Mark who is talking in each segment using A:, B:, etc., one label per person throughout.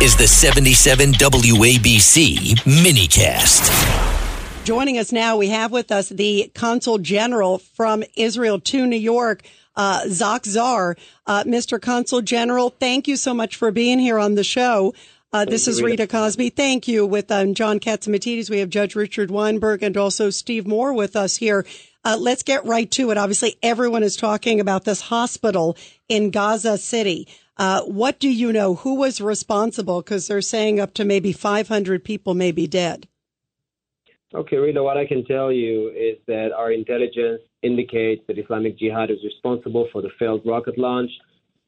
A: is the 77 WABC minicast.
B: Joining us now, we have with us the Consul General from Israel to New York, uh, Tsach Saar. Uh, Mr. Consul General, thank you so much for being here on the show. Uh, this is Rita Cosby. Thank you. With um, John Catsimatidis, we have Judge Richard Weinberg and also Steve Moore with us here. Uh, let's get right to it. Obviously, everyone is talking about this hospital in Gaza City. Uh, what do you know? Who was responsible? Because they're saying up to maybe 500 people may be dead.
C: Okay, Rita, what I can tell you is that our intelligence indicates that Islamic Jihad is responsible for the failed rocket launch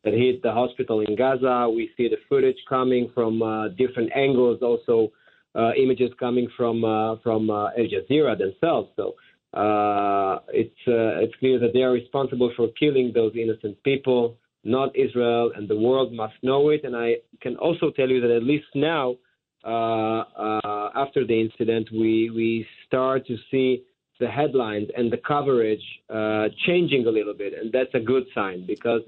C: that hit the hospital in Gaza. We see the footage coming from uh, different angles, also uh, images coming from uh, from uh, Al Jazeera themselves. So uh, it's it's clear that they are responsible for killing those innocent people, not Israel, and the world must know it. And I can also tell you that at least now uh, uh, after the incident, we we start to see the headlines and the coverage uh, changing a little bit, and that's a good sign because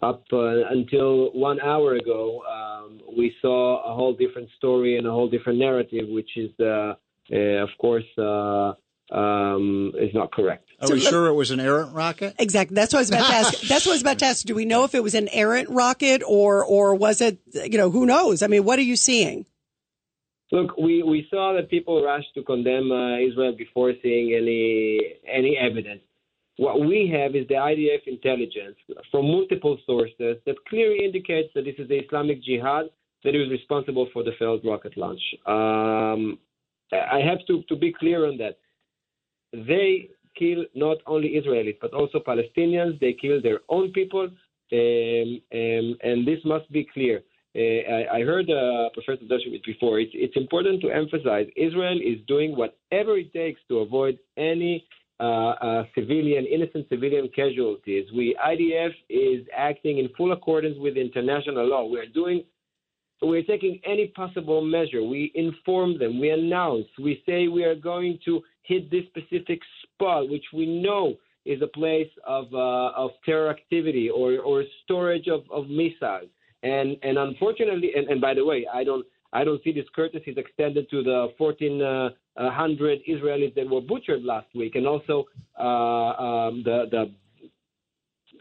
C: up until one hour ago, um, we saw a whole different story and a whole different narrative, which is, of course, um, is not correct.
D: Are so we sure it was an errant rocket?
B: Exactly. That's what I was about to ask. That's what I was about to ask. Do we know if it was an errant rocket or or was it? You know, who knows? I mean, what are you seeing?
C: Look, we, we saw that people rushed to condemn uh, Israel before seeing any any evidence. What we have is the IDF intelligence from multiple sources that clearly indicates that this is the Islamic Jihad that is responsible for the failed rocket launch. Um, I have to, to be clear on that they kill not only Israelis but also Palestinians. They kill their own people, um, um, and this must be clear. Uh, I, I, heard uh, Professor Dershowitz before. It's, it's, important to emphasize Israel is doing whatever it takes to avoid any uh, uh civilian, innocent civilian casualties. We IDF is acting in full accordance with international law. We are doing we're taking any possible measure. We inform them, we announce, we say we are going to hit this specific spot, which we know is a place of uh, of terror activity or, or storage of, of missiles. And and unfortunately, and, and by the way, I don't I don't see this courtesies extended to the 1,400 uh, Israelis that were butchered last week, and also uh, um, the the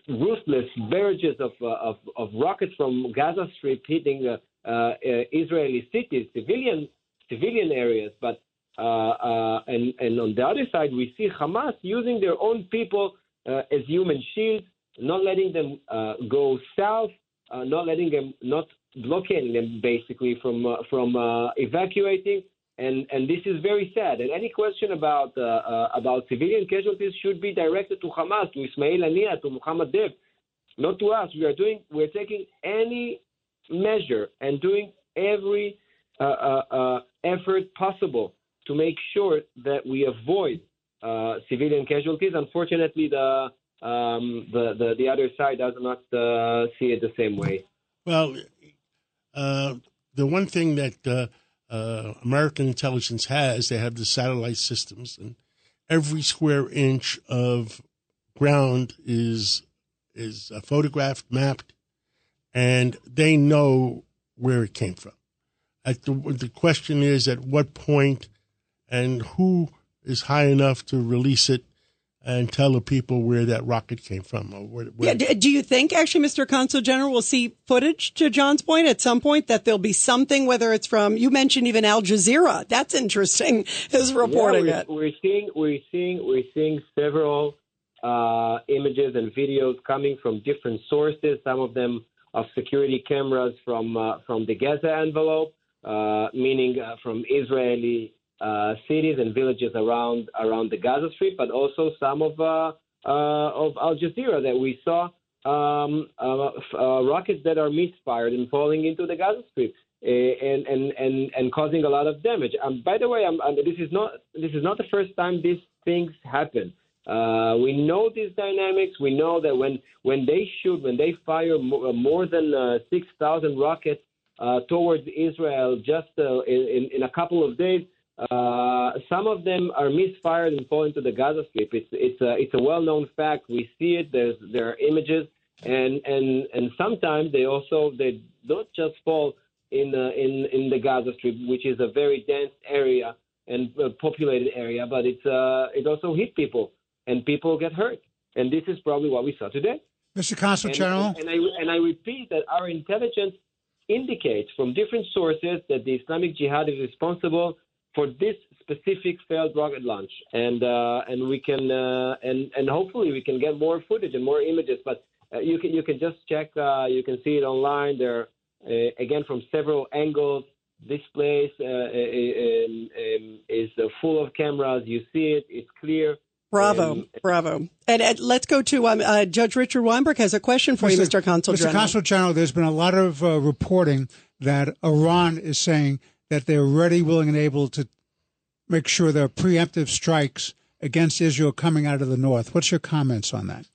C: ruthless barrages of, uh, of, of rockets from Gaza Strip hitting uh, uh, Uh, uh, Israeli cities, civilian civilian areas. But uh, and and on the other side, we see Hamas using their own people as human shields, not letting them go south, not letting them, not blocking them basically from from evacuating and and this is very sad. And any question about uh, uh, about civilian casualties should be directed to Hamas, to Ismail Haniyeh, to Muhammad Deif, not to us. We are doing we're taking any measure and doing every uh, uh, uh effort possible to make sure that we avoid uh, civilian casualties. Unfortunately, the um, the, the, the other side does not see it the same way.
D: Well, the one thing that uh, American intelligence has. They have the satellite systems, and every square inch of ground is is uh, photographed, mapped, and they know where it came from. At the, the question is at what point and who is high enough to release it and tell the people where that rocket came from. Where,
B: where yeah, do you think actually, Mr. Consul General, will see footage to John's point at some point that there'll be something, whether it's from you mentioned even Al Jazeera. That's interesting, is reporting
C: yeah,
B: we're,
C: it. We're seeing we're seeing we're seeing several uh, images and videos coming from different sources. Some of them of security cameras from uh, from the Gaza envelope, uh, meaning uh, from Israeli uh, cities and villages around around the Gaza Strip, but also some of uh, uh, of Al Jazeera that we saw um, rockets that are misfired and falling into the Gaza Strip. And, and and and causing a lot of damage. Um, by the way, I'm, I'm, this is not this is not the first time these things happen. Uh, we know these dynamics. We know that when when they shoot, when they fire more, more than uh, six thousand rockets uh, towards Israel just in, in a couple of days, uh, some of them are misfired and fall into the Gaza Strip. It's it's a it's a well-known fact. We see it. There's there are images, and and and sometimes they also they don't just fall in uh, in in the Gaza Strip, which is a very dense area and uh, populated area, but it's uh, it also hit people and people get hurt, and this is probably what we saw today.
E: Mr. Consul
C: And,
E: General,
C: and, I and I repeat that our intelligence indicates from different sources that the Islamic Jihad is responsible for this specific failed rocket launch, and uh, and we can uh, and and hopefully we can get more footage and more images. But uh, you can you can just check. Uh, you can see it online. There uh, again from several angles. This place uh, uh, um, um, is full of cameras. You see it. It's clear.
B: Bravo,
C: Um,
B: bravo. And, and let's go to um, uh, Judge Richard Weinberg has a question for you, Mr. Consul
E: Mr.
B: General.
E: Consul General, there's been a lot of uh, reporting that Iran is saying that they're ready, willing, and able to make sure there are preemptive strikes against Israel coming out of the north. What's your comments on that?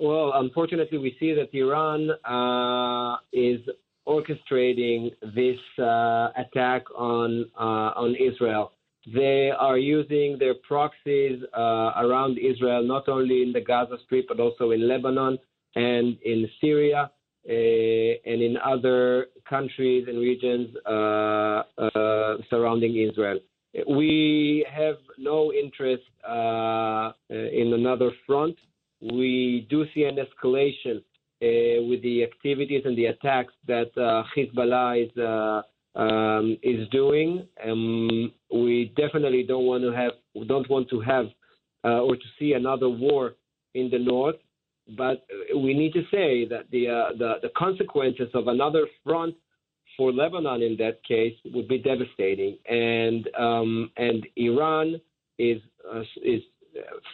C: Well, unfortunately, we see that Iran uh, is orchestrating this uh, attack on uh, on Israel. They are using their proxies uh, around Israel, not only in the Gaza Strip but also in Lebanon and in Syria uh, and in other countries and regions uh, uh, surrounding Israel. We have no interest uh, in another front. We do see an escalation uh, with the activities and the attacks that uh, Hezbollah is uh, um, is doing. Um, we definitely don't want to have don't want to have uh, or to see another war in the north. But uh, we need to say that the uh, the, the consequences of another front for Lebanon in that case would be devastating, and um, and Iran is uh, is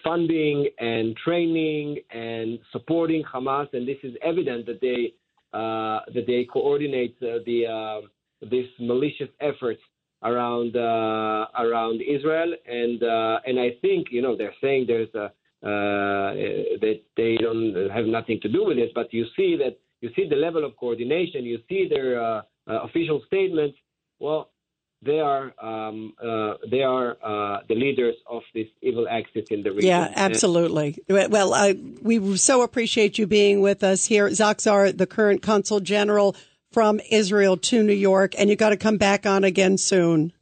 C: funding and training and supporting Hamas, and this is evident that they uh, that they coordinate uh, the this malicious efforts around uh, around Israel, and uh, and I think you know they're saying there's a uh, that they don't have nothing to do with this, but you see that you see the level of coordination, you see their uh, uh, official statements. Well, they are um, uh, they are uh, the leaders of this evil axis in the region.
B: Yeah, absolutely. Well, uh, we so appreciate you being with us here. Tsach Saar, the current consul general from Israel to New York, and you got to come back on again soon.